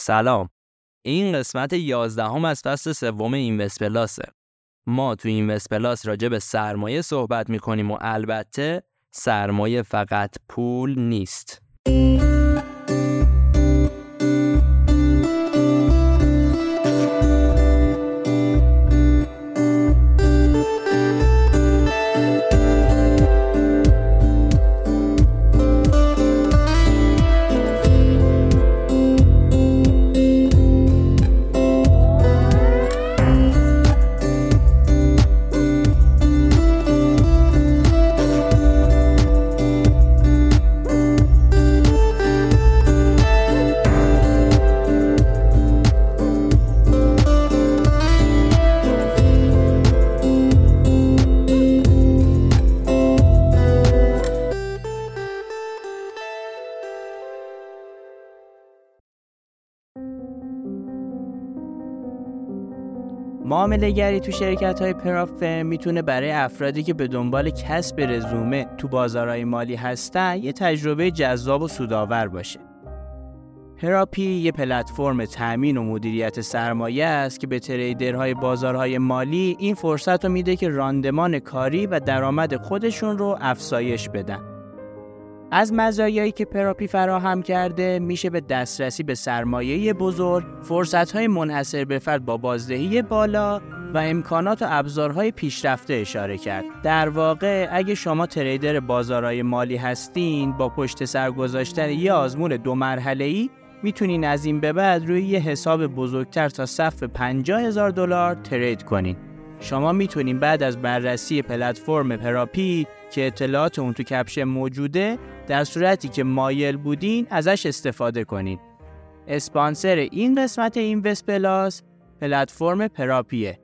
سلام. این قسمت 11 هم از فصل سوم اینوست پلاسه ما تو اینوست پلاس راجع به سرمایه صحبت می‌کنیم و البته سرمایه فقط پول نیست. معامله گری تو شرکت های پرافرم می‌تونه برای افرادی که به دنبال کسب رزومه تو بازارهای مالی هستن یه تجربه جذاب و سودآور باشه. پراپی یه پلتفرم تأمین و مدیریت سرمایه است که به تریدرهای بازارهای مالی این فرصت رو میده که راندمان کاری و درآمد خودشون رو افزایش بدن. از مزایایی که پراپی فراهم کرده میشه به دسترسی به سرمایه بزرگ، فرصتهای منحصر به فرد با بازدهی بالا و امکانات و ابزارهای پیشرفته اشاره کرد. در واقع اگه شما تریدر بازارهای مالی هستین با پشت سر گذاشتن یه آزمون دو مرحله ای می‌تونین از این به بعد روی یه حساب بزرگتر تا صف 50 هزار دلار ترید کنین. شما می‌تونین بعد از بررسی پلتفرم پراپی که اطلاعات اون تو کپشن موجوده در صورتی که مایل بودین ازش استفاده کنین. اسپانسر این قسمت اینوست پلاس پلتفرم پراپیه.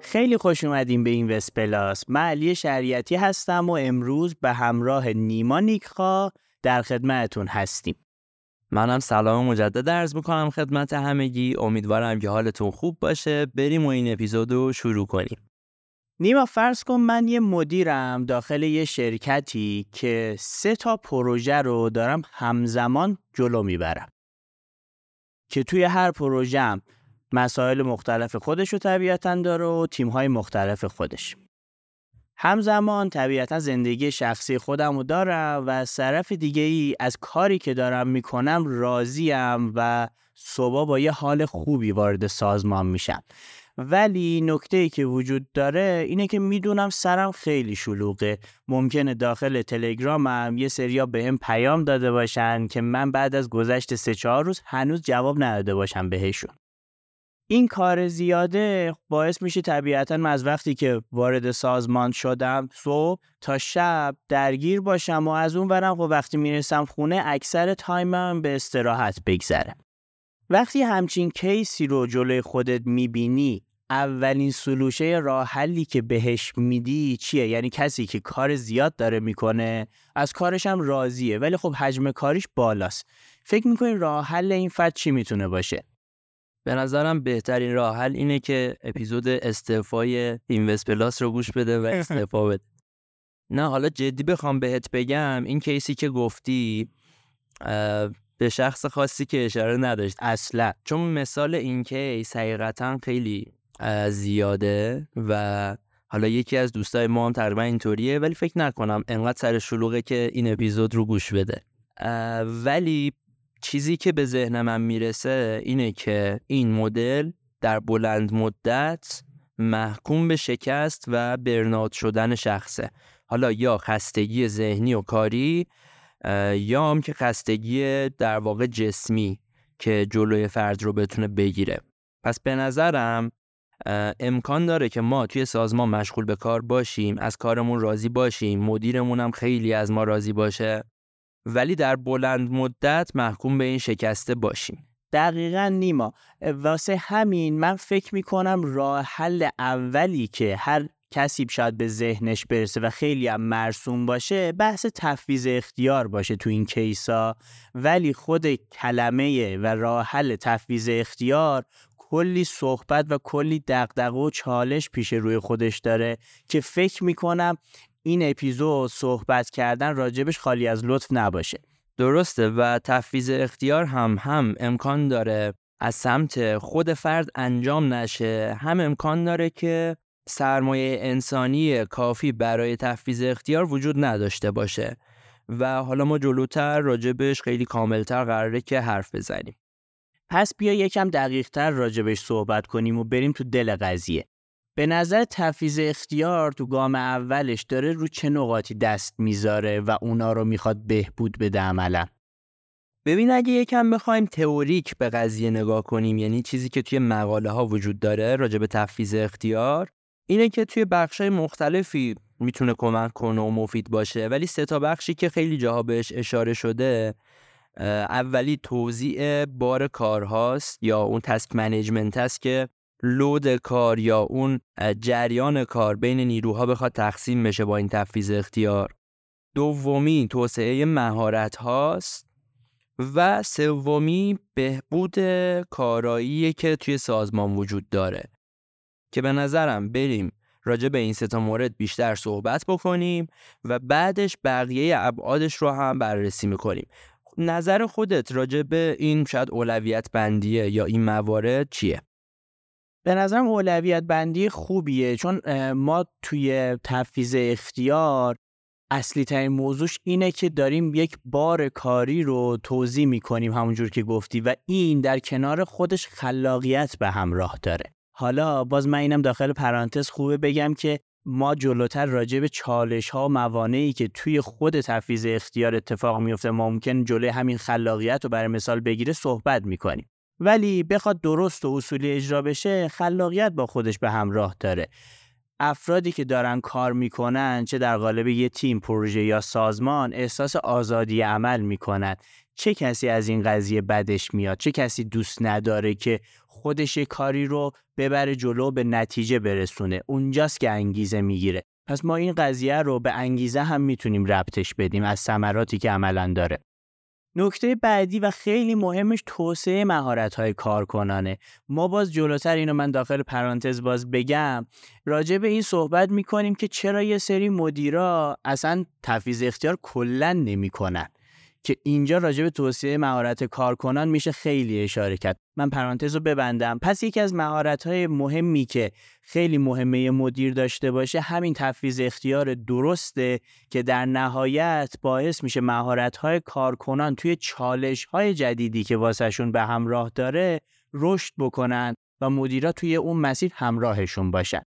خیلی خوش اومدیم به اینوست پلاس. من علی شریعتی هستم و امروز به همراه نیما نیکخا در خدمتتون هستیم. منم سلام مجدد عرض می‌کنم خدمت همگی. امیدوارم که حالتون خوب باشه. بریم و این اپیزود رو شروع کنیم. نیما فرض کن من یه مدیرم داخل یه شرکتی که سه تا پروژه رو دارم همزمان جلو می‌برم. که توی هر پروژه مسائل مختلف خودش رو طبیعتا داره و تیمهای مختلف خودش. همزمان طبیعتا زندگی شخصی خودم رو دارم و از طرف دیگه ای از کاری که دارم می‌کنم راضیم و صبح با یه حال خوبی وارد سازمان میشم. ولی نکته ای که وجود داره اینه که می‌دونم سرم خیلی شلوغه. ممکنه داخل تلگرامم یه سریا به هم پیام داده باشن که من بعد از گذشت سه چهار روز هنوز جواب نداده باشم بهشون. این کار زیاده باعث میشه طبیعتا من از وقتی که وارد سازمان شدم صبح تا شب درگیر باشم و از اون برم و وقتی می‌رسم خونه اکثر تایمم به استراحت بگذره وقتی همچین کیسی رو جلوی خودت می‌بینی اولین سلوشه راه حلی که بهش میدی چیه؟ یعنی کسی که کار زیاد داره می‌کنه از کارش هم راضیه ولی خب حجم کاریش بالاست. فکر می‌کنی راه حل این فرد چی می‌تونه باشه؟ به نظرم بهترین راه حل اینه که اپیزود استعفای اینوست پلاس رو گوش بده و استعفا بده. نه حالا جدی بخوام بهت بگم این کیسی که گفتی به شخص خاصی که اشاره نداشت اصلا. چون مثال این کیس حقیقتا خیلی زیاده و حالا یکی از دوستای ما هم تقریبا اینطوریه ولی فکر نکنم انقدر سر شلوغه که این اپیزود رو گوش بده. ولی چیزی که به ذهن من می‌رسه اینه که این مدل در بلند مدت محکوم به شکست و برنات شدن شخصه. حالا یا خستگی ذهنی و کاری یا هم که خستگی در واقع جسمی که جلوی فرد رو بتونه بگیره. پس به نظرم امکان داره که ما توی سازمان مشغول به کار باشیم از کارمون راضی باشیم مدیرمون هم خیلی از ما راضی باشه. ولی در بلند مدت محکوم به این شکسته باشیم. دقیقا نیما واسه همین من فکر می‌کنم راه حل اولی که هر کسی شاید به ذهنش برسه و خیلی هم مرسوم باشه بحث تفویض اختیار باشه تو این کیسا. ولی خود کلمه و راه حل تفویض اختیار کلی صحبت و کلی دقدقه و چالش پیش روی خودش داره که فکر می‌کنم این اپیزود صحبت کردن راجبش خالی از لطف نباشه. درسته و تفویض اختیار هم هم امکان داره. از سمت خود فرد انجام نشه هم امکان داره که سرمایه انسانی کافی برای تفویض اختیار وجود نداشته باشه. و حالا ما جلوتر راجبش خیلی کاملتر قراره که حرف بزنیم. پس بیا یکم دقیقتر راجبش صحبت کنیم و بریم تو دل قضیه. به نظر تفیز اختیار تو گام اولش داره رو چه نقاطی دست می‌ذاره و اونا رو می‌خواد بهبود بده عملا؟ ببین اگه یکم بخوایم تئوریک به قضیه نگاه کنیم یعنی چیزی که توی مقاله ها وجود داره راجع به تفیز اختیار اینه که توی بخش مختلفی می‌تونه کمک کنه و مفید باشه. ولی سه تا بخشی که خیلی جاها بهش اشاره شده اولی توزیع بار کارهاست یا اون task management است که load کار یا اون جریان کار بین نیروها بخواد تقسیم بشه با این تفویض اختیار. دومی توسعه مهارت هاست و سومی بهبود کارایی که توی سازمان وجود داره. که به نظرم بریم راجع به این سه تا مورد بیشتر صحبت بکنیم و بعدش بقیه ابعادش رو هم بررسی می‌کنیم. نظر خودت راجع به این شاید اولویت بندیه یا این موارد چیه؟ به نظرم اولویت بندی خوبیه چون ما توی تفیز اختیار اصلی ترین موضوعش اینه که داریم یک بار کاری رو توضیح می‌کنیم همونجور که گفتی و این در کنار خودش خلاقیت به همراه داره. حالا باز من اینم داخل پرانتز خوبه بگم که ما جلوتر راجع به چالش ها و موانعی که توی خود تفیز اختیار اتفاق میفته ممکن جلوی همین خلاقیت رو برای مثال بگیره صحبت می‌کنیم. ولی بخواد درست و اصولی اجرا بشه خلاقیت با خودش به همراه داره. افرادی که دارن کار می‌کنن چه در قالب یه تیم پروژه یا سازمان احساس آزادی عمل می‌کنن. چه کسی از این قضیه بدش میاد؟ چه کسی دوست نداره که خودش کاری رو ببره جلو به نتیجه برسونه؟ اونجاست که انگیزه می‌گیره. پس ما این قضیه رو به انگیزه هم می‌تونیم ربطش بدیم از ثمراتی که عملا داره. نکته بعدی و خیلی مهمش توسعه مهارت های کارکنانه. ما باز جلوتر اینو من داخل پرانتز باز بگم. راجع به این صحبت می‌کنیم که چرا یه سری مدیرا اصلا تفیز اختیار کلا نمی‌کنن. که اینجا راجع به توسعه مهارت کارکنان میشه خیلی اشاره کرد. من پرانتز رو ببندم. پس یکی از مهارت های مهمی که خیلی مهمه مدیر داشته باشه همین تفویض اختیار درسته که در نهایت باعث میشه مهارت های کارکنان توی چالش های جدیدی که واسهشون به همراه داره رشد بکنن و مدیرا توی اون مسیر همراهشون باشن.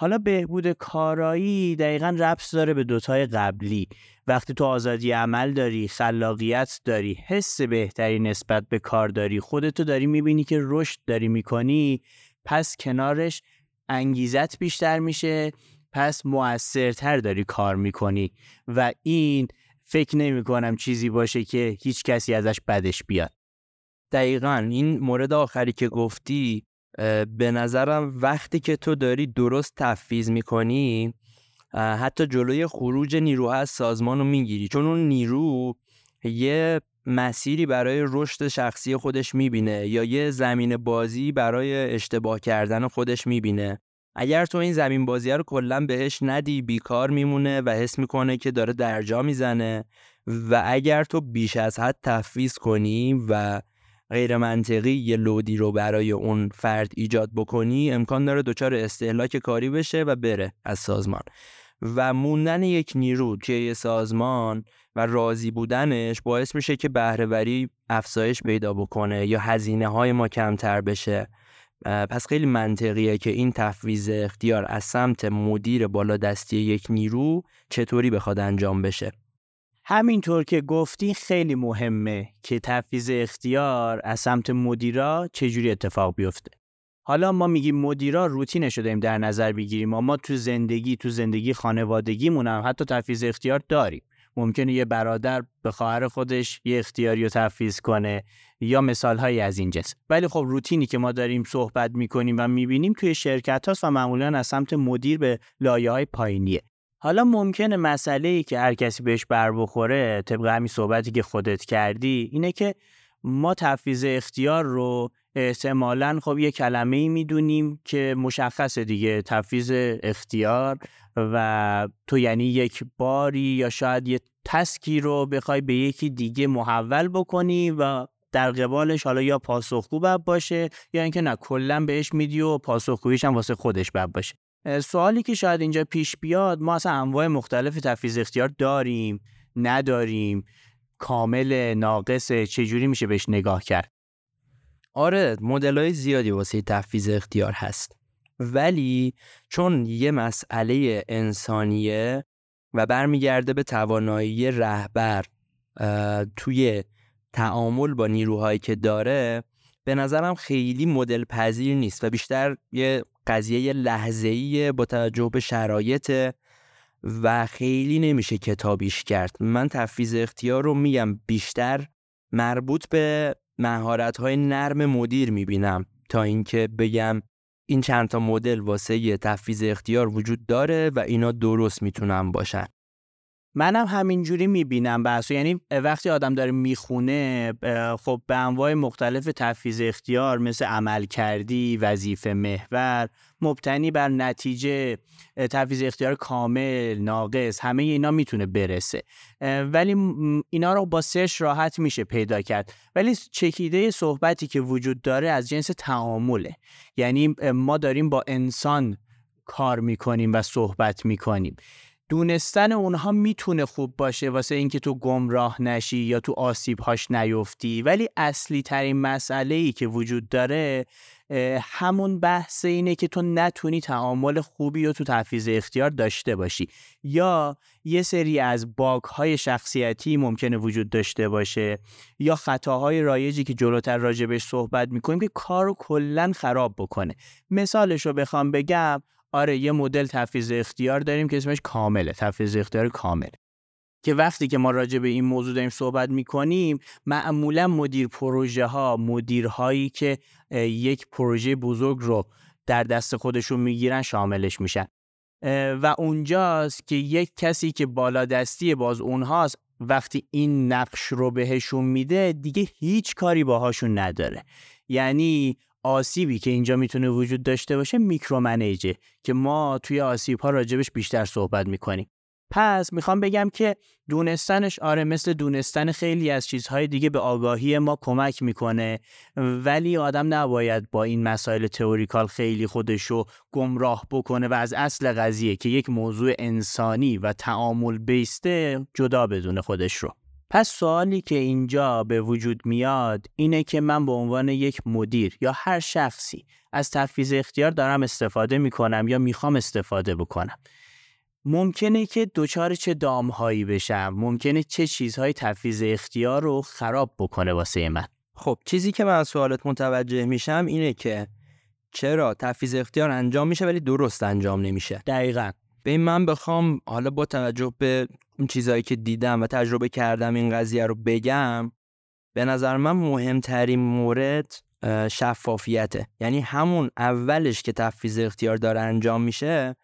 حالا بهبود کارایی دقیقا ربط داره به دوتای قبلی. وقتی تو آزادی عمل داری خلاقیت داری حس بهتری نسبت به کار داری خودتو داری می‌بینی که رشد داری می‌کنی پس کنارش انگیزت بیشتر میشه پس موثرتر داری کار می‌کنی. و این فکر نمی کنم چیزی باشه که هیچ کسی ازش بدش بیاد. دقیقا این مورد آخری که گفتی به نظرم وقتی که تو داری درست تفویض می‌کنی حتی جلوی خروج نیرو از سازمان رو می‌گیری. چون اون نیرو یه مسیری برای رشد شخصی خودش می‌بینه یا یه زمین بازی برای اشتباه کردن خودش می‌بینه. اگر تو این زمین بازی رو کلا بهش ندی بیکار میمونه و حس می‌کنه که داره درجا می‌زنه. و اگر تو بیش از حد تفویض کنی و غیر منطقی یه لودی رو برای اون فرد ایجاد بکنی امکان داره دچار استهلاک کاری بشه و بره از سازمان. و موندن یک نیرو توی یه سازمان و راضی بودنش باعث میشه که بهرهوری افزایش پیدا بکنه یا هزینه های ما کمتر بشه. پس خیلی منطقیه که این تفویض اختیار از سمت مدیر بالا دستی یک نیرو چطوری بخواد انجام بشه. همینطور که گفتی خیلی مهمه که تفویض اختیار از سمت مدیرا چجوری اتفاق بیفته. حالا ما میگیم مدیرا روتینش رو داریم در نظر بگیریم. ما تو زندگی تو زندگی خانوادگیمون هم حتی تفویض اختیار داریم. ممکنه یه برادر به خواهر خودش یه اختیاری رو تفویض کنه یا مثال هایی از این جنس. ولی خب روتینی که ما داریم صحبت می‌کنیم و می‌بینیم توی شرکت هاست و معمولا از سمت مدیر به لایه های پایینیه. حالا ممکنه مسئله ای که هر کسی بهش بر بخوره طبق همین صحبتی که خودت کردی اینه که ما تفویض اختیار رو احتمالا خب یه کلمه ای می‌دونیم که مشخصه دیگه تفیز اختیار و تو یعنی یک باری یا شاید یه تسکی رو بخوای به یکی دیگه محول بکنی و در قبالش حالا یا پاسخگو باشه یا اینکه نه کلا بهش میدی و پاسخگویش هم واسه خودش باشه. سوالی که شاید اینجا پیش بیاد ما اصلا انواع مختلف تفیز اختیار داریم نداریم. کامل ناقص چجوری میشه بهش نگاه کرد؟ آره مدل های زیادی واسه تفیز اختیار هست. ولی چون یه مسئله انسانیه و برمیگرده به توانایی رهبر توی تعامل با نیروهایی که داره به نظرم خیلی مدل پذیر نیست و بیشتر یه قضیه لحظه‌ای با توجه به شرایط و خیلی نمیشه کتابیش کرد. من تفیز اختیار رو میگم بیشتر مربوط به مهارت های نرم مدیر می‌بینم. تا اینکه بگم این چند تا مدل واسه تفیز اختیار وجود داره و اینا درست می‌تونن باشن. منم همینجوری می‌بینم بحث یعنی وقتی آدم داره می‌خونه خب به انواع مختلف تفیز اختیار مثل عمل کردی وظیفه محور مبتنی بر نتیجه تفیز اختیار کامل ناقص همه اینا می‌تونه برسه. ولی اینا رو با سرچ راحت میشه پیدا کرد. ولی چکیده صحبتی که وجود داره از جنس تعامله. یعنی ما داریم با انسان کار می‌کنیم و صحبت می‌کنیم. دونستن اونها می‌تونه خوب باشه واسه اینکه تو گمراه نشی یا تو آسیب هاش نیفتی. ولی اصلی ترین مسئله ای که وجود داره همون بحث اینه که تو نتونی تعامل خوبی رو تو تحفیز اختیار داشته باشی. یا یه سری از باگ های شخصیتی ممکنه وجود داشته باشه یا خطاهای رایجی که جلوتر راجبش صحبت می‌کنیم که کار رو کلا خراب بکنه. مثالش رو بخوام بگم آره یه مدل تفیز اختیار داریم که اسمش کامله. تفیز اختیار کامل که وقتی که ما راجع به این موضوع داریم صحبت می‌کنیم معمولا مدیر پروژه ها مدیرهایی که یک پروژه بزرگ رو در دست خودشون می‌گیرن شاملش میشن. و اونجاست که یک کسی که بالا دستی باز اونهاست وقتی این نقش رو بهشون میده دیگه هیچ کاری باهاشون نداره. یعنی آسیبی که اینجا می‌تونه وجود داشته باشه میکرومنیجه که ما توی آسیب ها راجبش بیشتر صحبت می‌کنیم. پس می‌خوام بگم که دونستنش آره مثل دونستن خیلی از چیزهای دیگه به آگاهی ما کمک می‌کنه ولی آدم نباید با این مسائل تئوریکال خیلی خودشو گمراه بکنه و از اصل قضیه که یک موضوع انسانی و تعامل بیسته جدا بدونه خودش رو. پس سوالی که اینجا به وجود میاد اینه که من به عنوان یک مدیر یا هر شخصی از تفیز اختیار دارم استفاده می‌کنم یا می‌خوام استفاده بکنم. ممکنه که دوچار چه دامهایی بشم؟ ممکنه چه چیزهای تفیز اختیار رو خراب بکنه واسه من؟ خب چیزی که من از سوالت متوجه میشم اینه که چرا تفیز اختیار انجام میشه ولی درست انجام نمیشه؟ دقیقا. به این من بخوام حالا با توجه به اون چیزهایی که دیدم و تجربه کردم این قضیه رو بگم به نظر من مهمترین مورد شفافیته. یعنی همون اولش که تفیز اختیار داره انجام میشه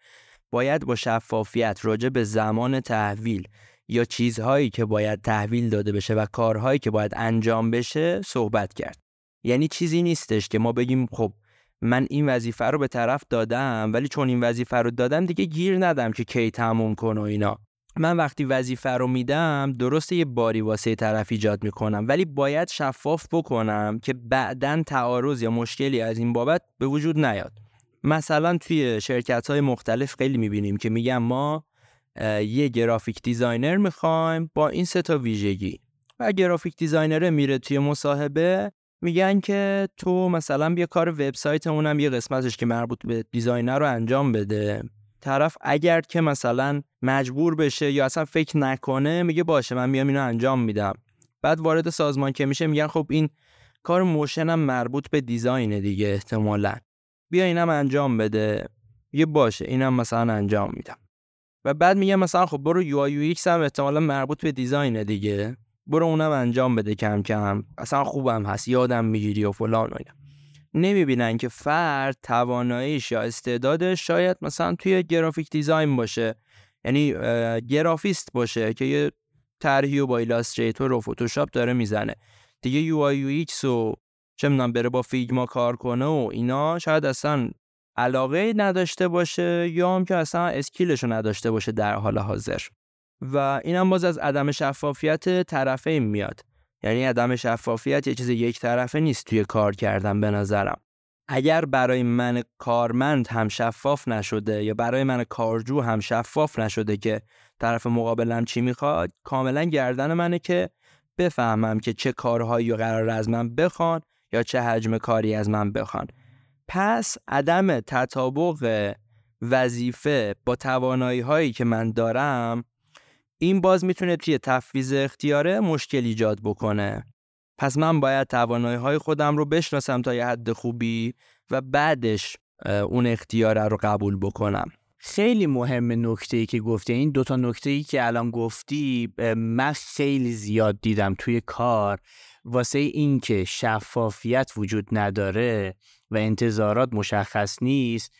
باید با شفافیت راجع به زمان تحویل یا چیزهایی که باید تحویل داده بشه و کارهایی که باید انجام بشه صحبت کرد. یعنی چیزی نیستش که ما بگیم خب من این وظیفه رو به طرف دادم ولی چون این وظیفه رو دادم دیگه گیر ندم که کی تموم کن و اینا. من وقتی وظیفه رو میدم درسته یه باری واسه طرف ایجاد می‌کنم ولی باید شفاف بکنم که بعدا تعارض یا مشکلی از این بابت به وجود نیاد. مثلا توی شرکت های مختلف خیلی می‌بینیم که میگم ما یه graphic designer می‌خوایم با این سه تا ویژگی. و graphic designer میره توی مصاحبه میگن که تو مثلا بیا کار وبسایتمون یه قسمتش که مربوط به designer رو انجام بده. طرف اگر که مثلا مجبور بشه یا اصلا فکر نکنه میگه باشه من میام اینو انجام میدم. بعد وارد سازمان که میشه میگن خب این کار motion هم مربوط به design ه دیگه احتمالا. بیا اینم انجام بده. یه باشه اینم مثلا انجام میدم. و بعد میگه مثلا خب برو UI UX هم احتمالا مربوط به design ه دیگه. برو اونم انجام بده کم کم. اصلا خوبم هست یادم می‌گیری و فلان اینا. نمی‌بینن که فرد تواناییش یا استعدادش شاید مثلا توی graphic design باشه. یعنی گرافیست باشه که یه طرحی و با Illustrator و فتوشاپ داره می‌زنه. دیگه UI UX و چه می‌دونم بره با Figma کار کنه و اینا شاید اصلا علاقه نداشته باشه یا هم که اصلا skill ش رو نداشته باشه در حال حاضر. و اینم باز از عدم شفافیت طرفین میاد. یعنی عدم شفافیت یه چیز یک طرفه نیست توی کار کردن به نظرم. اگر برای من کارمند هم شفاف نشده یا برای من کارجو هم شفاف نشده که طرف مقابلم چی می‌خواد کاملا گردن منه که بفهمم که چه کارهایی قرار از من بخوان یا چه حجم کاری از من بخوان. پس عدم تطابق وظیفه با توانایی هایی که من دارم این باز می‌تونه توی تفویض اختیاره مشکل ایجاد بکنه. پس من باید توانایی های خودم رو بشناسم تا یه حد خوبی و بعدش اون اختیاره رو قبول بکنم. خیلی مهم نکته ای که گفتی این دوتا نکته ای که الان گفتی من خیلی زیاد دیدم توی کار. واسه اینکه شفافیت وجود نداره و انتظارات مشخص نیست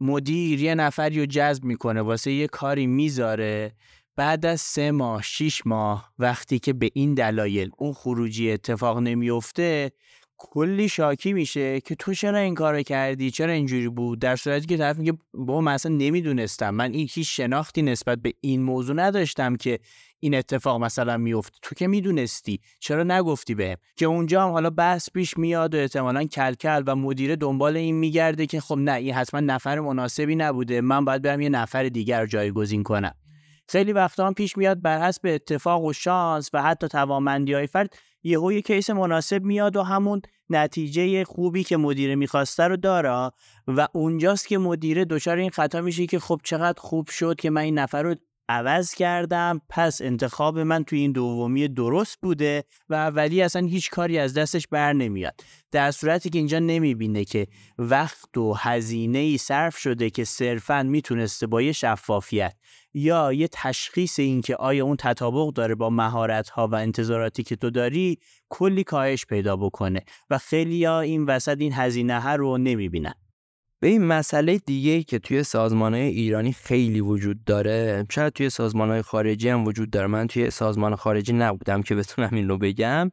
مدیر یه نفری رو جذب می‌کنه واسه یه کاری می‌ذاره. بعد از سه ماه شیش ماه وقتی که به این دلایل اون خروجی اتفاق نمیفته کلی شاکی میشه که تو چرا این کار کردی؟ چرا اینجوری بود؟ در صورتی که طرف میگه با من اصلا نمی‌دونستم. من این هیچ شناختی نسبت به این موضوع نداشتم که این اتفاق مثلا میفته تو که می‌دونستی. چرا نگفتی بهم؟ که اونجا هم حالا بحث پیش میاد و احتمالا کلکل و مدیر دنبال این میگرده که خب نه این حتما نفر مناسبی نبوده. من باید برم یه نفر دیگر رو جایگزین کنم. خیلی وقتا هم پیش میاد بر حسب اتفاق و شانس و حتی توانمندی های فرد یهو یه کیس مناسب میاد و همون نتیجه خوبی که مدیره می‌خواسته رو داره و اونجاست که مدیره دچار این خطا میشه که خب چقدر خوب شد که من این نفر رو عوض کردم. پس انتخاب من توی این دومی درست بوده و اولی اصلا هیچ کاری از دستش بر نمیاد. در صورتی که اینجا نمی‌بینه که وقت و هزینه ای صرف شده که صرفا می‌تونسته با یه شفافیت یا یه تشخیص این که آیا اون تطابق داره با مهارت ها و انتظاراتی که تو داری کلی کاهش پیدا بکنه و خیلی ها این وسط این هزینه ها رو نمی‌بینن. به این مسئله دیگه که توی سازمان های ایرانی خیلی وجود داره شاید توی سازمان های خارجی هم وجود داره. من توی سازمان خارجی نبودم که بتونم این رو بگم.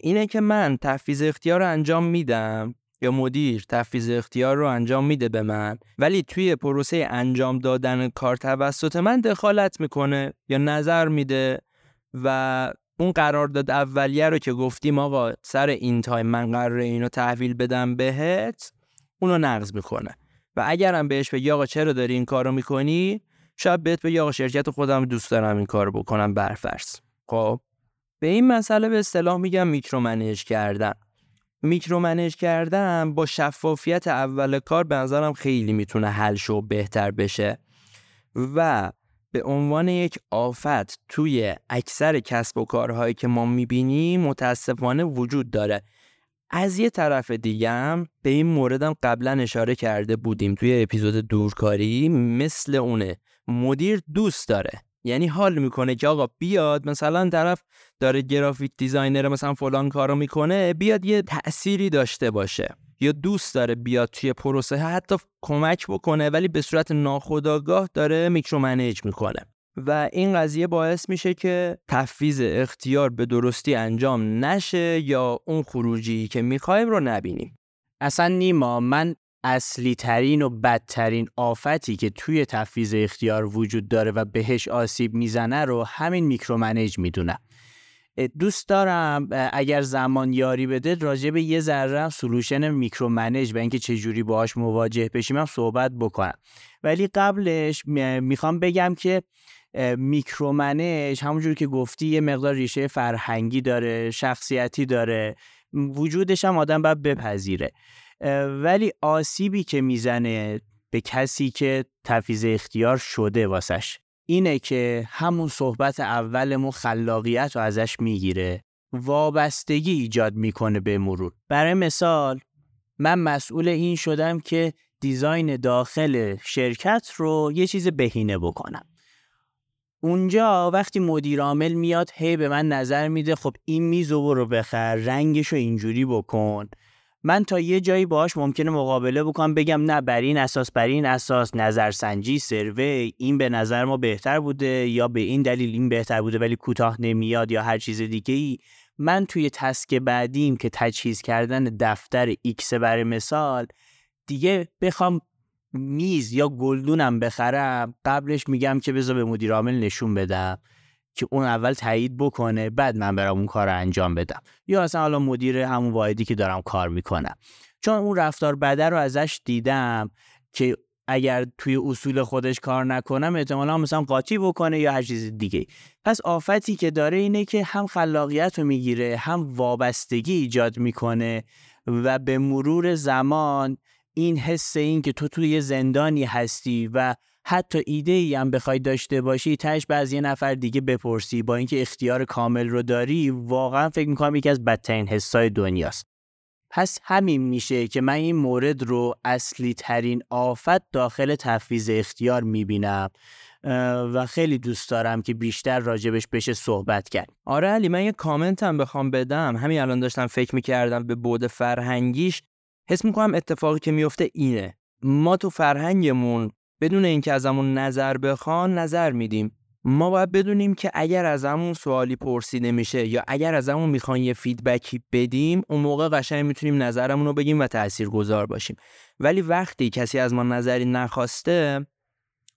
اینه که من تفیز اختیار رو انجام میدم. یا مدیر تفیز اختیار رو انجام میده به من. ولی توی پروسه انجام دادن کار توسط من دخالت می‌کنه یا نظر میده و اون قرارداد اولیه رو که گفتیم آقا سر این time من قرار اینو تحویل بدم بهت اونو نقض می‌کنه. و اگرم بهش بگی آقا چرا داری این کارو می‌کنی؟ شاید بهت بگی آقا شرکت خودم دوست دارم این کارو بکنم برفرض. خب؟ به این مسئله به اصطلاح میگم micromanage کردن. micromanage کردن با شفافیت اول کار به نظرم خیلی می‌تونه حل شه و بهتر بشه. و به عنوان یک آفت توی اکثر کسب و کارهایی که ما می‌بینیم متاسفانه وجود داره. از یه طرف دیگه هم به این موردم قبلا اشاره کرده بودیم توی اپیزود دورکاری مثل اونه. مدیر دوست داره. یعنی حال می‌کنه که آقا بیاد مثلا طرف داره گرافیک دیزاینر مثلا فلان کارو می‌کنه بیاد یه تأثیری داشته باشه. یا دوست داره بیاد توی پروسه حتی کمک بکنه ولی به صورت ناخودآگاه داره micromanage می‌کنه. و این قضیه باعث میشه که تفویض اختیار به درستی انجام نشه یا اون خروجی که می‌خوایم رو نبینیم. اصلا نیما من اصلی ترین و بدترین آفتی که توی تفویض اختیار وجود داره و بهش آسیب می‌زنه رو همین micromanage می‌دونم دوست دارم اگر زمان یاری بده راجع به یه ذره solution micromanage و اینکه چجوری باهاش مواجه بشیم هم صحبت بکنم. ولی قبلش می‌خوام بگم که micromanage همونجور که گفتی یه مقدار ریشه فرهنگی داره شخصیتی داره وجودش هم آدم باید بپذیره. ولی آسیبی که می‌زنه به کسی که تفویض اختیار شده واسش اینه که همون صحبت اولمون خلاقیت رو ازش می‌گیره وابستگی ایجاد می‌کنه به مرور. برای مثال من مسئول این شدم که دیزاین داخل شرکت رو یه چیز بهینه بکنم. اونجا وقتی مدیر عامل میاد هی به من نظر میده خب این میز رو بخر رنگش رو اینجوری بکن. من تا یه جایی باهاش ممکنه مقابله بکنم بگم نه بر این اساس بر این اساس. نظرسنجی سروی این به نظر ما بهتر بوده یا به این دلیل این بهتر بوده ولی کوتاه نمیاد یا هر چیز دیگه ای من توی task بعدیم که تجهیز کردن دفتر ایکس برای مثال دیگه بخوام میز یا گلدونم بخرم قبلش میگم که بذار به مدیر عامل نشون بدم. که اون اول تایید بکنه بعد من برم اون کار رو انجام بدم. یا اصلا حالا مدیر همون واحدی که دارم کار می‌کنم. چون اون رفتار بده رو ازش دیدم که اگر توی اصول خودش کار نکنم احتمالا مثلا قاطی بکنه یا هر چیز دیگه پس آفتی که داره اینه که هم خلاقیت رو می‌گیره هم وابستگی ایجاد می‌کنه و به مرور زمان این حس این که تو توی زندانی هستی و حتی ایده ای هم بخوای داشته باشی تش بعض یه نفر دیگه بپرسی. با اینکه اختیار کامل رو داری واقعا فکر می‌کنم یکی از بدترین حسای دنیاست. پس همین میشه که من این مورد رو اصلی ترین آفت داخل تفویض اختیار می‌بینم و خیلی دوست دارم که بیشتر راجبش بشه صحبت کرد. آره علی من یه کامنت هم بخوام بدم. همین الان داشتم فکر می‌کردم به بود فرهنگیش. حس می‌کنم اتفاقی که میفته اینه. ما تو فرهنگمون بدون اینکه ازمون نظر بخوان نظر میدیم. ما باید بدونیم که اگر ازمون سوالی پرسیده میشه یا اگر ازمون می‌خوان یه فیدبکی بدیم اون موقع قشنگ می‌تونیم نظرمون رو بگیم و گذار باشیم. ولی وقتی کسی از ما نظری نخواسته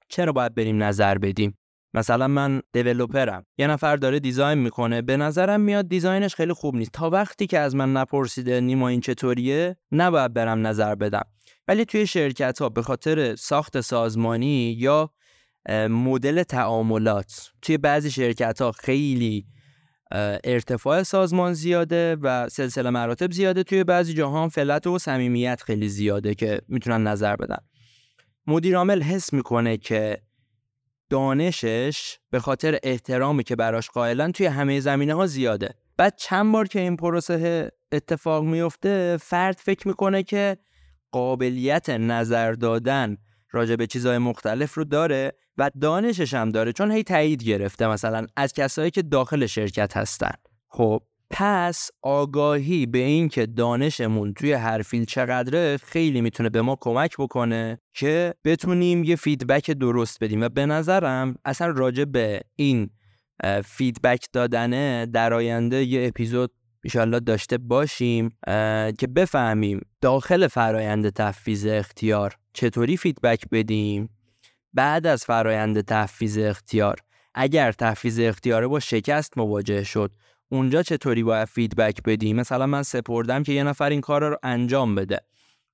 چرا باید بریم نظر بدیم؟ مثلا من دیولوپرم. یه نفر داره دیزاین می‌کنه. به نظرم میاد دیزاینش خیلی خوب نیست. تا وقتی که از من نپرسیده نیما این چطوریه نباید برم نظر بدم. ولی توی شرکت ها به خاطر ساخت سازمانی یا مدل تعاملات توی بعضی شرکت ها خیلی ارتفاع سازمان زیاده و سلسله مراتب زیاده. توی بعضی جاها هم فلت و صمیمیت خیلی زیاده که می‌تونن نظر بدن. مدیر عامل حس می‌کنه که دانشش به خاطر احترامی که براش قائلن توی همه زمینه ها زیاده. بعد چند بار که این پروسه اتفاق میفته فرد فکر می‌کنه که قابلیت نظر دادن راجع به چیزهای مختلف رو داره و دانشش هم داره چون هی تایید گرفته مثلا از کسایی که داخل شرکت هستن. خب پس آگاهی به این که دانشمون توی هر فیل چقدره خیلی می‌تونه به ما کمک بکنه که بتونیم یه فیدبک درست بدیم. و به نظرم اصلا راجع به این feedback دادنه در آینده یه اپیزود ایشالله داشته باشیم که بفهمیم داخل فرایند تفویض اختیار چطوری feedback بدیم. بعد از فرایند تفویض اختیار اگر تفویض اختیاره با شکست مواجه شد اونجا چطوری باید feedback بدیم مثلا من سپردم که یه نفر این کار رو انجام بده.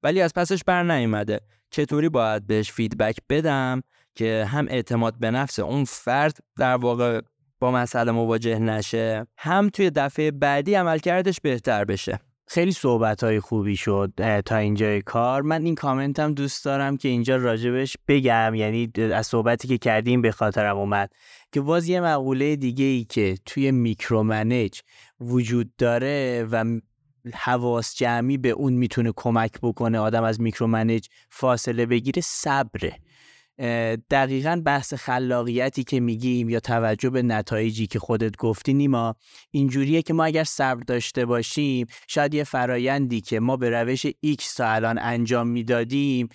ولی از پسش بر نیومده. چطوری باید بهش feedback بدم که هم اعتماد به نفس اون فرد در واقع با مسئله مواجه نشه هم توی دفعه بعدی عملکردش بهتر بشه؟ خیلی صحبت های خوبی شد تا اینجای کار. من این کامنت هم دوست دارم که اینجا راجبش بگم یعنی از صحبتی که کردیم به خاطرم اومد که باز یه مقوله دیگه ای که توی micromanage وجود داره و حواس جمعی به اون می‌تونه کمک بکنه آدم از micromanage فاصله بگیره صبره. دقیقا بحث خلاقیتی که میگیم یا توجه به نتایجی که خودت گفتی نیما اینجوریه که ما اگر صبر داشته باشیم شاید یه فرایندی که ما به روش X تا الان انجام می‌دادیم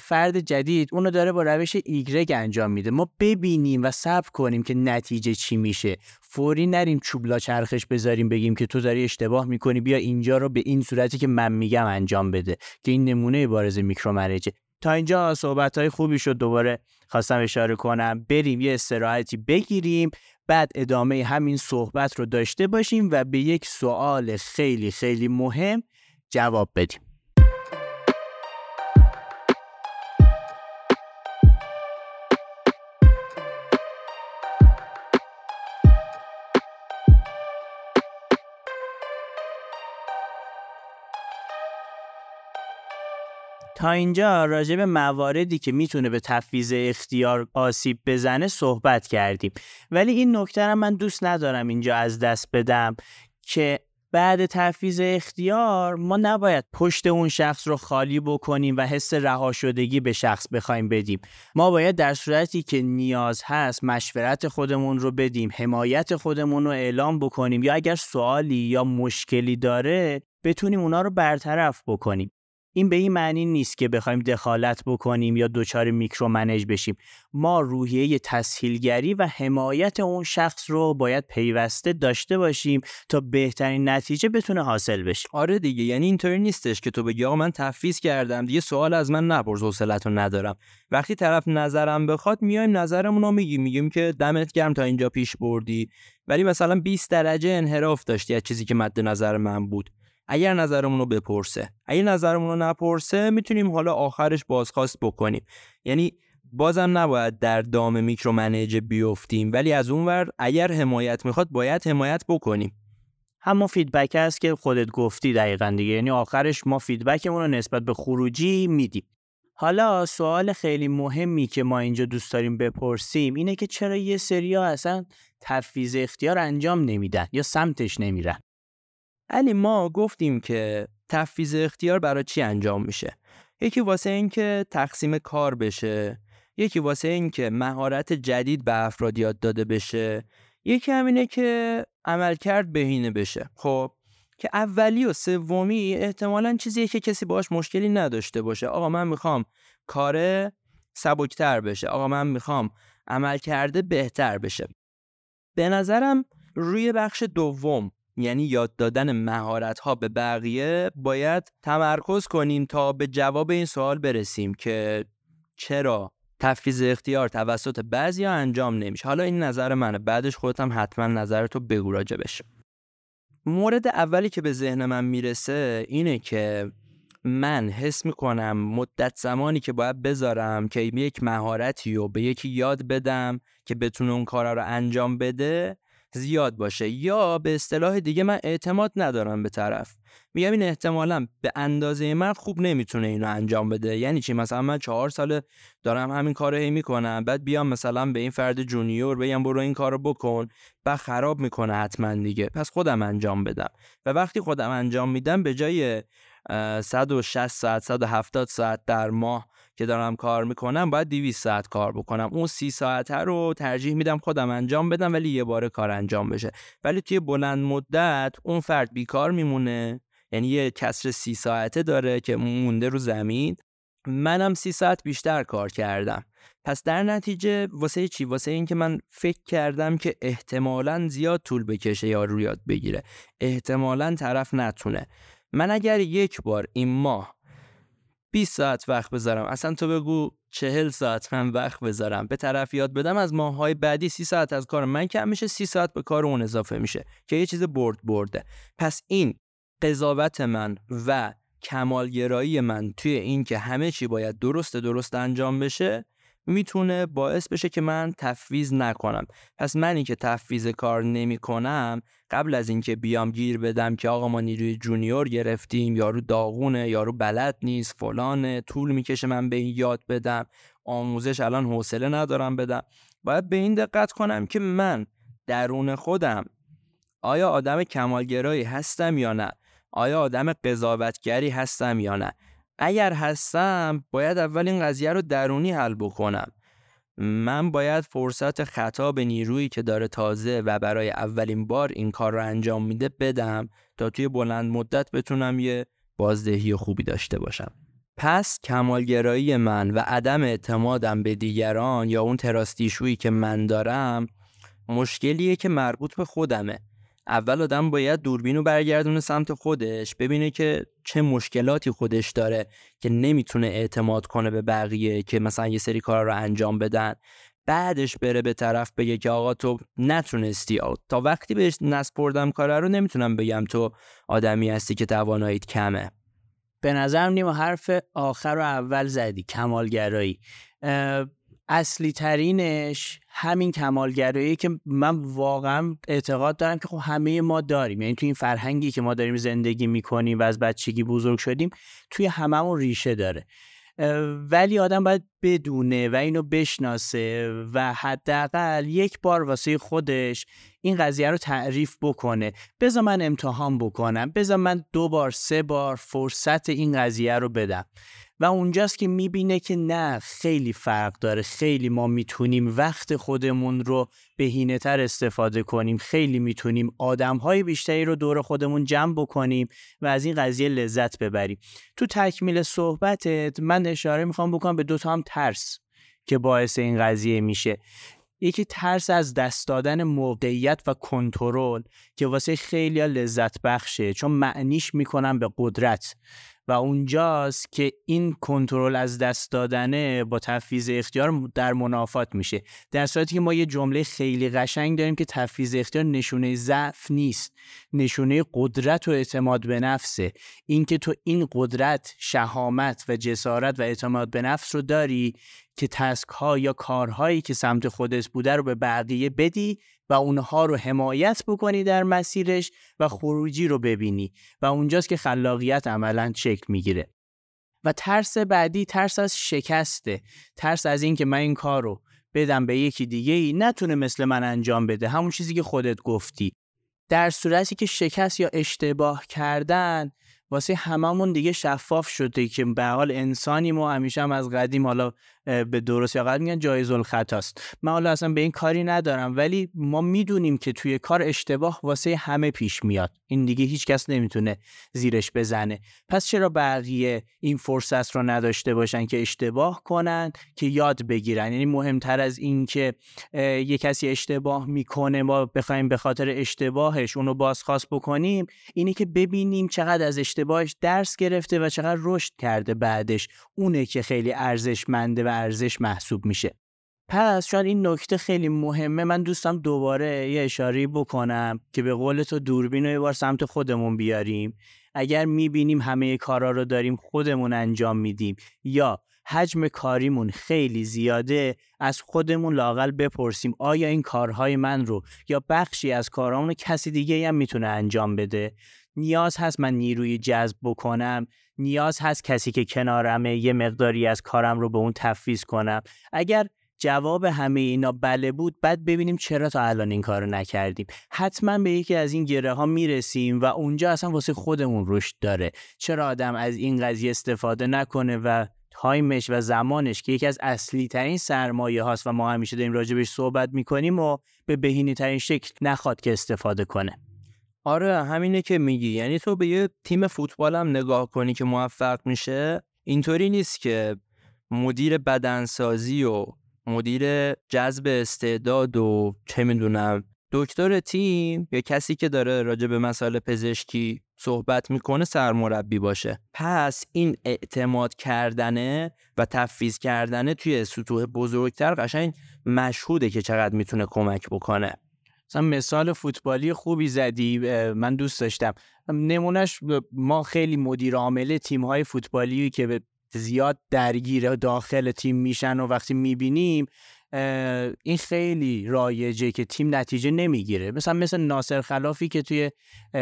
فرد جدید اونو داره با روش Y انجام میده. ما ببینیم و صبر کنیم که نتیجه چی میشه. فوری نریم چوبلا چرخش بذاریم بگیم که تو داری اشتباه می‌کنی بیا اینجا رو به این صورتی که من میگم انجام بده که این نمونه بارز میکرومنیجه تا اینجا صحبت های خوبی شد دوباره خواستم اشاره کنم. بریم یه استراحتی بگیریم بعد ادامه همین صحبت رو داشته باشیم و به یک سوال خیلی خیلی مهم جواب بدیم. تا اینجا راجع به مواردی که می‌تونه به تفویض اختیار آسیب بزنه صحبت کردیم. ولی این نکته من دوست ندارم اینجا از دست بدم که بعد تفویض اختیار ما نباید پشت اون شخص رو خالی بکنیم و حس رها شدگی به شخص بخوایم بدیم. ما باید در صورتی که نیاز هست مشورت خودمون رو بدیم حمایت خودمون رو اعلام بکنیم یا اگر سوالی یا مشکلی داره بتونیم اونا رو برطرف بکنیم. این به این معنی نیست که بخوایم دخالت بکنیم یا دچار میکرو منیج بشیم. ما روحیه تسهیلگری و حمایت اون شخص رو باید پیوسته داشته باشیم تا بهترین نتیجه بتونه حاصل بشه. آره دیگه یعنی اینطوری نیستش که تو بگی آقا من تفویض کردم دیگه سوال از من نپرس حوصلتو ندارم. وقتی طرف نظرم بخواد میایم نظرمون رو میگیم میگیم که دمت گرم تا اینجا پیش بردی. ولی مثلا 20 درجه انحراف داشتی از چیزی که مد نظر من بود. اگر نظرمون رو بپرسه. اگر نظرمون رو نپرسه می‌تونیم حالا آخرش بازخواست بکنیم. یعنی بازم نباید در دام micromanage بیفتیم ولی از اونور اگر حمایت می‌خواد باید حمایت بکنیم. همون feedback هست که خودت گفتی دقیقا دیگه. یعنی آخرش ما feedback مون رو نسبت به خروجی میدیم. حالا سوال خیلی مهمی که ما اینجا دوست داریم بپرسیم اینه که چرا یه سریا اصلا تفویض اختیار انجام نمیدن یا سمتش نمیرن؟ علی ما گفتیم که تفویض اختیار برای چی انجام میشه؟ یکی واسه اینکه تقسیم کار بشه یکی واسه اینکه مهارت جدید به افراد یاد داده بشه یکی همینه که عملکرد بهینه بشه. خب که اولی و سومی احتمالا چیزیه که کسی باش مشکلی نداشته باشه. آقا من می‌خوام کار سبکتر بشه. آقا من می‌خوام عمل کرده بهتر بشه. به نظرم روی بخش دوم یعنی یاد دادن مهارت ها به بقیه باید تمرکز کنیم تا به جواب این سوال برسیم که چرا تفیز اختیار توسط بعضی ها انجام نمیشه. حالا این نظر منه بعدش خودتم حتما نظرتو بگو راجبش مورد اولی که به ذهن من می‌رسه اینه که من حس می‌کنم مدت زمانی که باید بذارم که یک مهارتی رو به یکی یاد بدم که بتونه اون کارا رو انجام بده زیاد باشه یا به اصطلاح دیگه من اعتماد ندارم به طرف. میگم این احتمالا به اندازه من خوب نمی‌تونه اینو انجام بده. یعنی چی؟ مثلا من چهار ساله دارم همین کارو هی می‌کنم بعد بیام مثلا به این فرد جونیور بگم برو این کارو بکن بعد خراب می‌کنه حتما دیگه. پس خودم انجام بدم. و وقتی خودم انجام میدم به جای 160 ساعت 170 ساعت در ماه که دارم کار می‌کنم باید 200 ساعت کار بکنم. اون 30 ساعته رو ترجیح میدم خودم انجام بدم ولی یه بار کار انجام بشه. ولی توی بلند مدت اون فرد بیکار میمونه. یعنی یه کسر 30 ساعته داره که مونده رو زمین. منم 30 ساعت بیشتر کار کردم. پس در نتیجه واسه چی؟ واسه این که من فکر کردم که احتمالا زیاد طول بکشه یا رو یاد بگیره. احتمالا طرف نتونه. من اگر یک بار این ماه 20 ساعت وقت بذارم اصلا تو بگو چهل ساعت من وقت بذارم به طرف یاد بدم از ماههای بعدی سی ساعت از کار من کم میشه سی ساعت به کار اون اضافه میشه که یه چیز برد برده. پس این قضاوت من و کمالگرایی من توی این که همه چی باید درست درست انجام بشه می‌تونه باعث بشه که من تفویض نکنم. پس منی که تفویض کار نمی کنم قبل از اینکه بیام گیر بدم که آقا ما نیروی جونیور گرفتیم یارو داغونه یارو بلد نیست فلانه طول می‌کشه من به این یاد بدم آموزش الان حوصله ندارم بدم. باید به این دقت کنم که من درون خودم آیا آدم کمالگرایی هستم یا نه؟ آیا آدم قضاوتگری هستم یا نه؟ اگر هستم باید اول این قضیه رو درونی حل بکنم. من باید فرصت خطا به نیرویی که داره تازه و برای اولین بار این کار رو انجام میده بدم تا توی بلند مدت بتونم یه بازدهی خوبی داشته باشم. پس کمالگرایی من و عدم اعتمادم به دیگران یا اون تراستیشویی که من دارم مشکلیه که مربوط به خودمه. اول آدم باید دوربین رو برگردونه سمت خودش ببینه که چه مشکلاتی خودش داره که نمی‌تونه اعتماد کنه به بقیه که مثلا یه سری کارا رو انجام بدن. بعدش بره به طرف بگه که آقا تو نتونستی. تا وقتی بهش نسپردم کارا رو نمی‌تونم بگم تو آدمی هستی که تواناییت کمه. به نظرم نیم حرف آخر و اول زدی کمالگرایی. اصلی ترینش همین کمالگرایی که من واقعا اعتقاد دارم که خب همه ما داریم. یعنی توی این فرهنگی که ما داریم زندگی می‌کنیم و از بچگی بزرگ شدیم توی هممون ریشه داره. ولی آدم باید بدونه و اینو بشناسه و حداقل یک بار واسه خودش این قضیه رو تعریف بکنه. بذار من امتحان بکنم. بذار من دو بار سه بار فرصت این قضیه رو بدم. و اونجاست که می‌بینه که نه خیلی فرق داره خیلی ما می‌تونیم وقت خودمون رو بهینه تر استفاده کنیم خیلی می‌تونیم آدم های بیشتری رو دور خودمون جمع بکنیم و از این قضیه لذت ببریم. تو تکمیل صحبتت من اشاره می‌خوام بکنم به دوتا هم ترس که باعث این قضیه میشه. یکی ترس از دست دادن موقعیت و کنترل که واسه خیلی لذت بخشه چون معنیش می‌کنم به قدرت. و اونجاست که این کنترل از دست دادنه با تفویض اختیار در منافات میشه. در صورتی که ما یه جمله خیلی قشنگ داریم که تفویض اختیار نشونه ضعف نیست. نشونه قدرت و اعتماد به نفسه. اینکه تو این قدرت شهامت و جسارت و اعتماد به نفس رو داری که تسک ها یا کارهایی که سمت خودت بوده رو به بقیه بدی و اونها رو حمایت بکنی در مسیرش و خروجی رو ببینی و اونجاست که خلاقیت عملا شکل می‌گیره. و ترس بعدی ترس از شکسته ترس از اینکه من این کار رو بدم به یکی دیگه ای نتونه مثل من انجام بده. همون چیزی که خودت گفتی. در صورتی که شکست یا اشتباه کردن واسه هممون دیگه شفاف شده که به حال انسانی ما همیشه هم از قدیم حالا به درست یا غلط میگن جایز الخطاست. من حالا اصلا به این کاری ندارم ولی ما می‌دونیم که توی کار اشتباه واسه همه پیش میاد. این دیگه هیچ کس نمی‌تونه زیرش بزنه. پس چرا بقیه این فرصت رو نداشته باشن که اشتباه کنن که یاد بگیرن؟ یعنی مهمتر از این که یه کسی اشتباه می‌کنه ما بخوایم به خاطر اشتباهش اونو بازخواست بکنیم اینه که ببینیم چقدر از اشتباهش درس گرفته و چقدر رشد کرده بعدش. اونه که خیلی ارزشمنده و ارزش محسوب میشه. پس شاید این نکته خیلی مهمه من دوستم دوباره یه اشاره بکنم که به قول تو دوربین رو یه بار سمت خودمون بیاریم. اگر می‌بینیم همه کارا رو داریم خودمون انجام میدیم یا حجم کاریمون خیلی زیاده از خودمون لاقل بپرسیم آیا این کارهای من رو یا بخشی از کارامون کسی دیگه هم می‌تونه انجام بده؟ نیاز هست من نیروی جذب بکنم؟ نیاز هست کسی که کنارمه یه مقداری از کارم رو به اون تفویض کنم. اگر جواب همه اینا بله بود بعد ببینیم چرا تا الان این کارو نکردیم. حتما به یکی از این گره ها می‌رسیم و اونجا اصلا واسه خودمون رشد داره. چرا آدم از این قضیه استفاده نکنه و time ش و زمانش که یکی از اصلی ترین سرمایه هاست و ما همیشه داریم راجبش صحبت می‌کنیم و به بهینه ترین شکل نخواد که استفاده کنه. آره همینه که میگی. یعنی تو به یه تیم فوتبال هم نگاه کنی که موفق میشه اینطوری نیست که مدیر بدنسازی و مدیر جذب استعداد و چه می‌دونم دکتر تیم یا کسی که داره راجع به مسائل پزشکی صحبت می‌کنه سرمربی باشه. پس این اعتماد کردنه و تفویض کردنه توی سطوح بزرگتر قشنگ مشهوده که چقدر می‌تونه کمک بکنه. مثلا مثال فوتبالی خوبی زدی من دوست داشتم. نمونهش ما خیلی مدیر عامل تیم های فوتبالی که به زیاد درگیر داخل تیم میشن و وقتی می‌بینیم این خیلی رایجه که تیم نتیجه نمی‌گیره. مثلا مثل ناصر خلافی که توی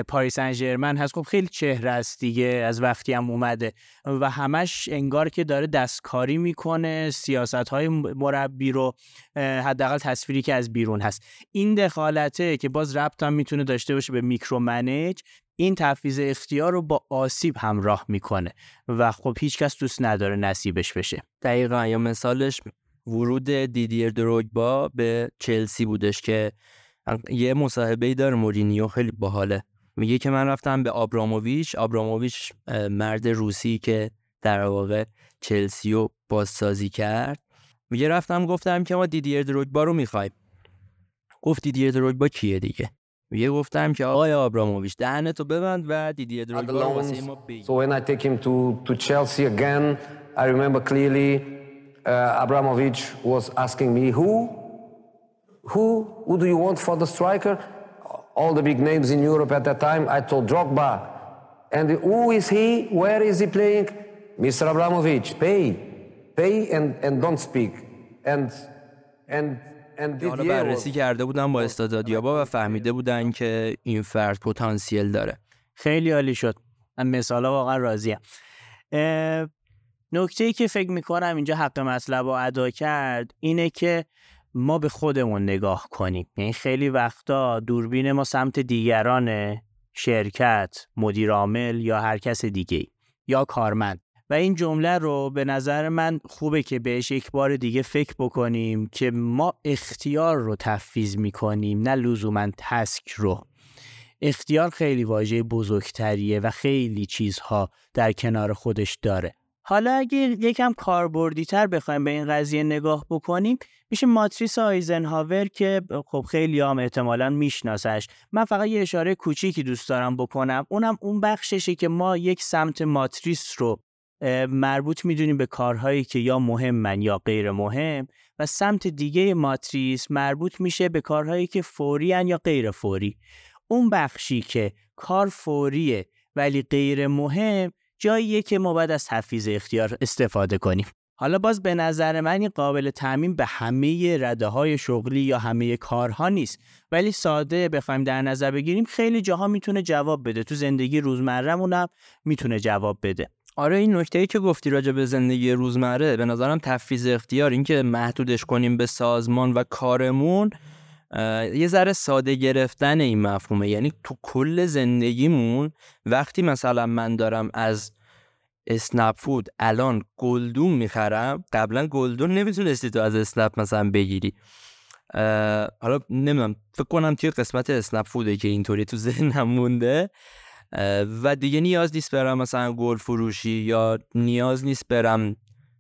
پاریس انجرمن هست خب خیلی چهره است دیگه از وقتی هم اومده. و همش انگار که داره دستکاری می‌کنه سیاست های مربی رو حداقل تصویری که از بیرون هست. این دخالته که باز ربط هم می‌تونه داشته باشه به میکرو منیج این تفویض اختیار رو با آسیب همراه می‌کنه. و خب هیچکس دوست نداره نصیبش بشه. دقیقا یا مثالش ورود دیدیر دروگبا به چلسی بودش که یه مصاحبه داره مورینیو خیلی باحاله. میگه که من رفتم به آبراموویچ. آبراموویچ مرد روسی که در واقع چلسی رو بازسازی کرد. میگه رفتم گفتم که ما دیدیر دروگبا رو می‌خوایم. گفت دیدیر دروگبا کیه دیگه؟ میگه گفتم که آقای آبراموویچ دهنتو ببند و دیدیر دروگبا رو واسه ما بگیر. So when I take him to, to Chelsea again, I remember clearly uh, Abramovich was asking me, who? Who? Who do you want for the striker? All the big names in Europe at that time, I told Drogba. And who is he? Where is he playing? Mr. Abramovich, pay. Pay and, and don't speak. And, and, and حالا بررسی کرده بودن با استعدادیابا و فهمیده بودن که این فرد پتانسیل داره خیلی عالی شد من مثالا واقعا راضیم نکته ای که فکر می‌کنم اینجا حق مطلب رو ادا کرد اینه که ما به خودمون نگاه کنیم. یعنی خیلی وقتا دوربین ما سمت دیگران شرکت، مدیر عامل یا هر کس دیگه یا کارمند. و این جمله رو به نظر من خوبه که بهش یک بار دیگه فکر بکنیم که ما اختیار رو تفویض می‌کنیم نه لزوما تسک رو. اختیار خیلی واژه بزرگتریه و خیلی چیزها در کنار خودش داره. حالا اگه یکم کاربردی تر بخوایم به این قضیه نگاه بکنیم میشه ماتریس آیزنهاور که خب خیلی هم احتمالا میشناسش من فقط یه اشاره کوچیکی دوست دارم بکنم. اونم اون بخششه که ما یک سمت ماتریس رو مربوط می‌دونیم به کارهایی که یا مهمن یا غیر مهم و سمت دیگه ماتریس مربوط میشه به کارهایی که فوری یا غیر فوری. اون بخشی که کار فوریه ولی غیر مهم جاییه که ما باید از تفیز اختیار استفاده کنیم. حالا باز به نظر من این قابل تعمین به همه رده های شغلی یا همه کارها نیست. ولی ساده بخوایم در نظر بگیریم خیلی جاها می‌تونه جواب بده. تو زندگی روزمرهمون هم می‌تونه جواب بده. آره این نکته ای که گفتی راجع به زندگی روزمره به نظرم تفیز اختیار این که محدودش کنیم به سازمان و کارمون یه ذره ساده گرفتن این مفهومه. یعنی تو کل زندگیمون وقتی مثلا من دارم از اسنپ فود الان گلدون می‌خرم قبلا گلدون نمی‌تونستی تو از اسنپ مثلا بگیری. حالا نمی‌دونم فکر کنم توی قسمت اسنپ فوده که اینطوری تو ذهنم مونده. و دیگه نیاز نیست برم مثلا گل فروشی یا نیاز نیست برم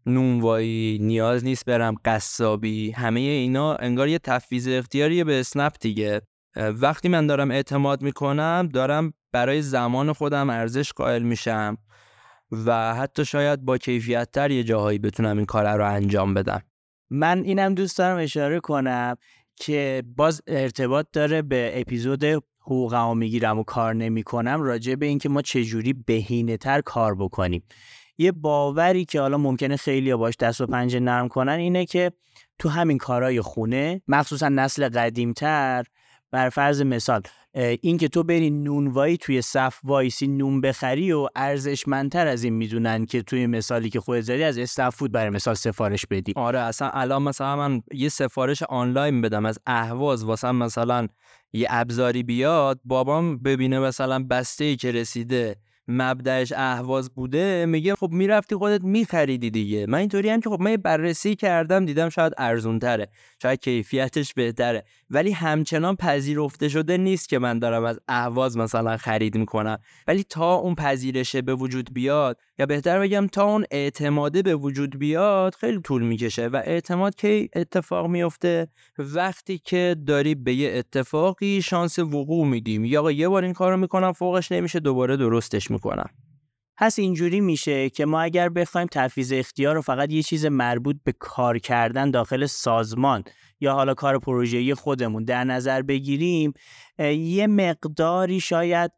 نونوایی نیاز نیست برم قصابی. همه اینا انگار یه تفویض اختیاریه به اسنپ دیگه. وقتی من دارم اعتماد می‌کنم دارم برای زمان خودم ارزش قائل میشم و حتی شاید با کیفیت تر یه جاهایی بتونم این کار رو انجام بدم. من اینم دوست دارم اشاره کنم که باز ارتباط داره به اپیزود حقوقمو می‌گیرم و کار نمی‌کنم راجع به اینکه ما چجوری بهینه تر کار بکنیم. یه باوری که حالا ممکنه خیلی باش دست و پنجه نرم کنن اینه که تو همین کارهای خونه مخصوصا نسل قدیمتر بر فرض مثال این که تو بری نونوایی توی صف وایسی نون بخری و ارزشمندتر از این می‌دونن که توی مثالی که خودت زدی از استفود برای مثال سفارش بدی. آره اصلا الان مثلا من یه سفارش آنلاین بدم از اهواز واسه مثلا یه ابزاری بیاد بابام ببینه مثلا بسته ای که رسیده مبدعش اهواز بوده میگه خب می‌رفتی خودت میخریدی دیگه. من اینطوری هم که خب من بررسی کردم دیدم شاید ارزون تره شاید کیفیتش بهتره. ولی همچنان پذیرفته شده نیست که من دارم از اهواز مثلا خرید می‌کنم. ولی تا اون پذیرشه به وجود بیاد یا بهتر بگم تا اون اعتماده به وجود بیاد خیلی طول می‌کشه و اعتماد کی اتفاق میفته وقتی که داری به یه اتفاقی شانس وقوع میدیم یا یه بار این کارو می‌کنم فوقش نمیشه دوباره درستش می‌کنم. پس اینجوری میشه که ما اگر بخوایم تفیز اختیار رو فقط یه چیز مربوط به کار کردن داخل سازمان یا حالا کار پروژه‌ای خودمون در نظر بگیریم یه مقداری شاید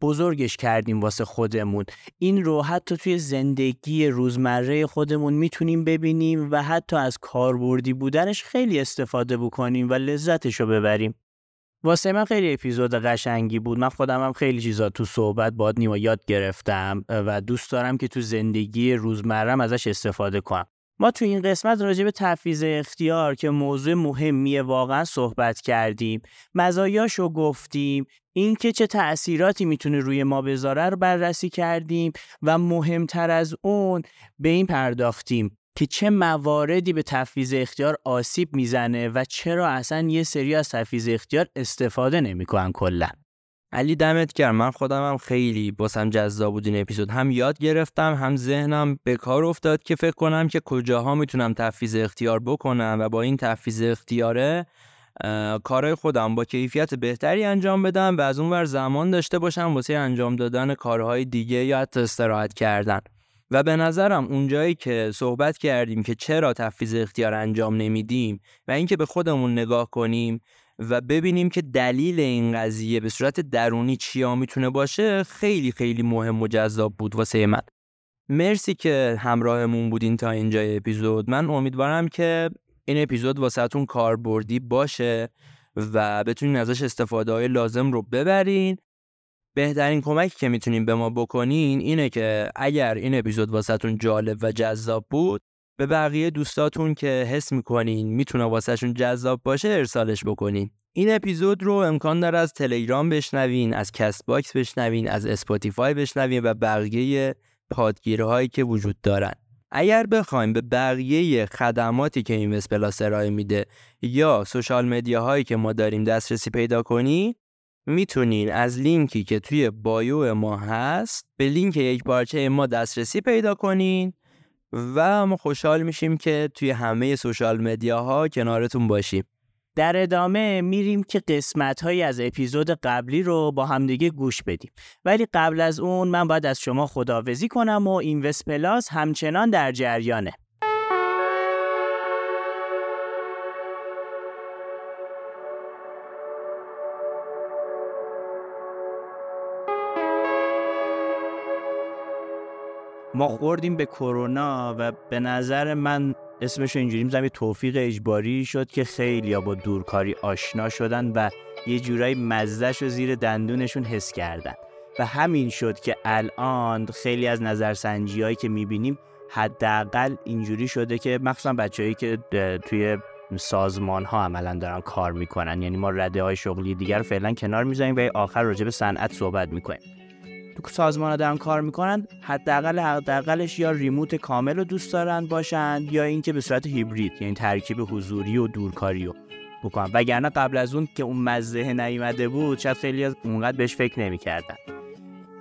بزرگش کردیم واسه خودمون. این رو حتی توی زندگی روزمره خودمون می‌تونیم ببینیم و حتی از کاربردی بودنش خیلی استفاده بکنیم و لذتش رو ببریم. واسه من خیلی اپیزود قشنگی بود. من خودم هم خیلی چیزا تو صحبت باد نیما یاد گرفتم و دوست دارم که تو زندگی روزمرم ازش استفاده کنم. ما تو این قسمت راجع به تفویض اختیار که موضوع مهمیه واقعا صحبت کردیم. مزایاشو گفتیم. اینکه چه تأثیراتی می‌تونه روی ما بذاره رو بررسی کردیم و مهمتر از اون به این پرداختیم. که چه مواردی به تفویض اختیار آسیب می‌زنه و چرا اصلا یه سری از تفویض اختیار استفاده نمی‌کنن کلا. علی دمت گرم. من خودم هم خیلی باسم جذاب بود این اپیزود. هم یاد گرفتم هم ذهنم به کار افتاد که فکر کنم که کجاها می‌تونم تفویض اختیار بکنم و با این تفویض اختیاره کارهای خودم با کیفیت بهتری انجام بدم و از اونور زمان داشته باشم واسه انجام دادن کارهای دیگه یا حتی استراحت کردن. و به نظرم اونجایی که صحبت کردیم که چرا تفویض اختیار انجام نمیدیم و اینکه به خودمون نگاه کنیم و ببینیم که دلیل این قضیه به صورت درونی چیا می‌تونه باشه خیلی خیلی مهم و جذاب بود واسه من. مرسی که همراهمون بودین تا اینجای اپیزود. من امیدوارم که این اپیزود واسهتون کاربردی باشه و بتونین ازش استفاده های لازم رو ببرین بهترین کمکی که می‌تونین به ما بکنین اینه که اگر این اپیزود واسهتون جالب و جذاب بود به بقیه دوستاتون که حس می‌کنین می‌تونه واسهشون جذاب باشه ارسالش بکنین. این اپیزود رو امکان داره از تلگرام بشنوین از Castbox بشنوین از Spotify بشنوین و بقیه پادگیرهایی که وجود دارن. اگر بخوایم به بقیه خدماتی که این پلاس ارائه میده یا social media هایی که ما داریم دسترسی پیدا کنی می‌تونین از لینکی که توی bio ما هست به لینک یک پارچه ما دسترسی پیدا کنین و ما خوشحال میشیم که توی همه social media ها کنارتون باشیم. در ادامه میریم که قسمت های از اپیزود قبلی رو با همدیگه گوش بدیم. ولی قبل از اون من باید از شما خداوزی کنم و اینوست پلاس همچنان در جریانه. ما خوردیم به کرونا و به نظر من اسمش اینجوری می‌زنم توفیق اجباری شد که خیلی با دورکاری آشنا شدن و یه جورایی مزدش رو زیر دندونشون حس کردن. و همین شد که الان خیلی از نظرسنجی هایی که می‌بینیم حداقل اینجوری شده که مخصوصا بچههایی که توی سازمان ها عملا دارن کار می‌کنن. یعنی ما رده های شغلی دیگر فعلا کنار می‌ذاریم و آخر راجع به صنعت صحبت می‌کنیم. تو سازمان دارن کار می‌کنن حداقل حداقلش یا ریموت کامل رو دوست دارن باشن یا اینکه به صورت هیبرید یعنی ترکیب حضوری و دورکاری رو بکنن. وگرنه قبل از اون که اون مزه نیومده بود شاید خیلی اونقدر بهش فکر نمی‌کردن.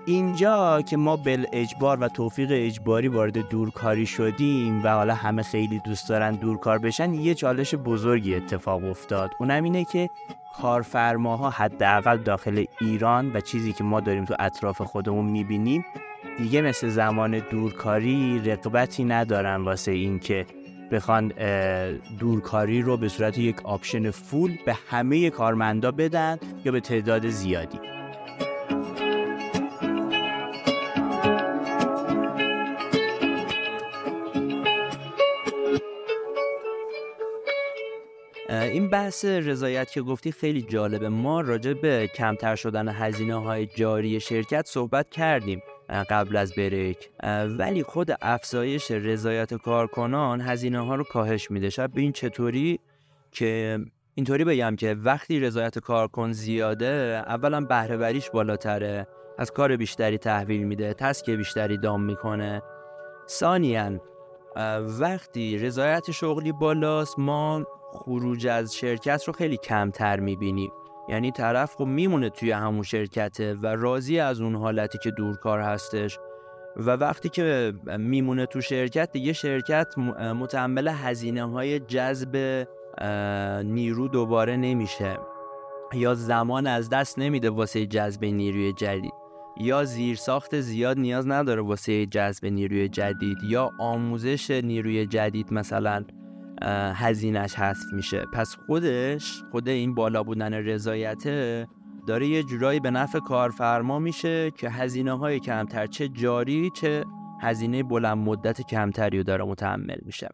اینجا که ما بل اجبار و توفیق اجباری وارد دورکاری شدیم و حالا همه خیلی دوست دارن دورکار بشن یه چالش بزرگی اتفاق افتاد. اونم اینه که کارفرماها حداقل داخل ایران و چیزی که ما داریم تو اطراف خودمون می‌بینیم دیگه مثل زمان دورکاری رقبتی ندارن واسه اینکه بخوان دورکاری رو به صورت یک آپشن فول به همه کارمندا بدن یا به تعداد زیادی. این بحث رضایت که گفتی خیلی جالبه. ما راجع به کمتر شدن هزینه های جاری شرکت صحبت کردیم قبل از بریک. ولی خود افزایش رضایت کارکنان هزینه ها رو کاهش میده. شب این چطوری که اینطوری بگم که وقتی رضایت کارکن زیاده اولا بهرهوریش بالاتره از کار بیشتری تحویل میده تسک بیشتری دام می‌کنه. ثانیا وقتی رضایت شغلی بالاست ما خروج از شرکت رو خیلی کمتر می‌بینیم یعنی طرف خب میمونه توی همون شرکته و راضی از اون حالتی که دورکار هستش. و وقتی که میمونه تو شرکت دیگه شرکت متحمل هزینه های جذب نیرو دوباره نمیشه. یا زمان از دست نمیده واسه جذب نیروی جدید. یا زیرساخت زیاد نیاز نداره واسه جذب نیروی جدید. یا آموزش نیروی جدید مثلا. هزینهش حذف میشه. پس خودش خود این بالا بودن رضایته داره یه جورایی به نفع کارفرما میشه که هزینه های کمتر چه جاری چه هزینه بلند مدت کمتری رو داره متحمل میشه.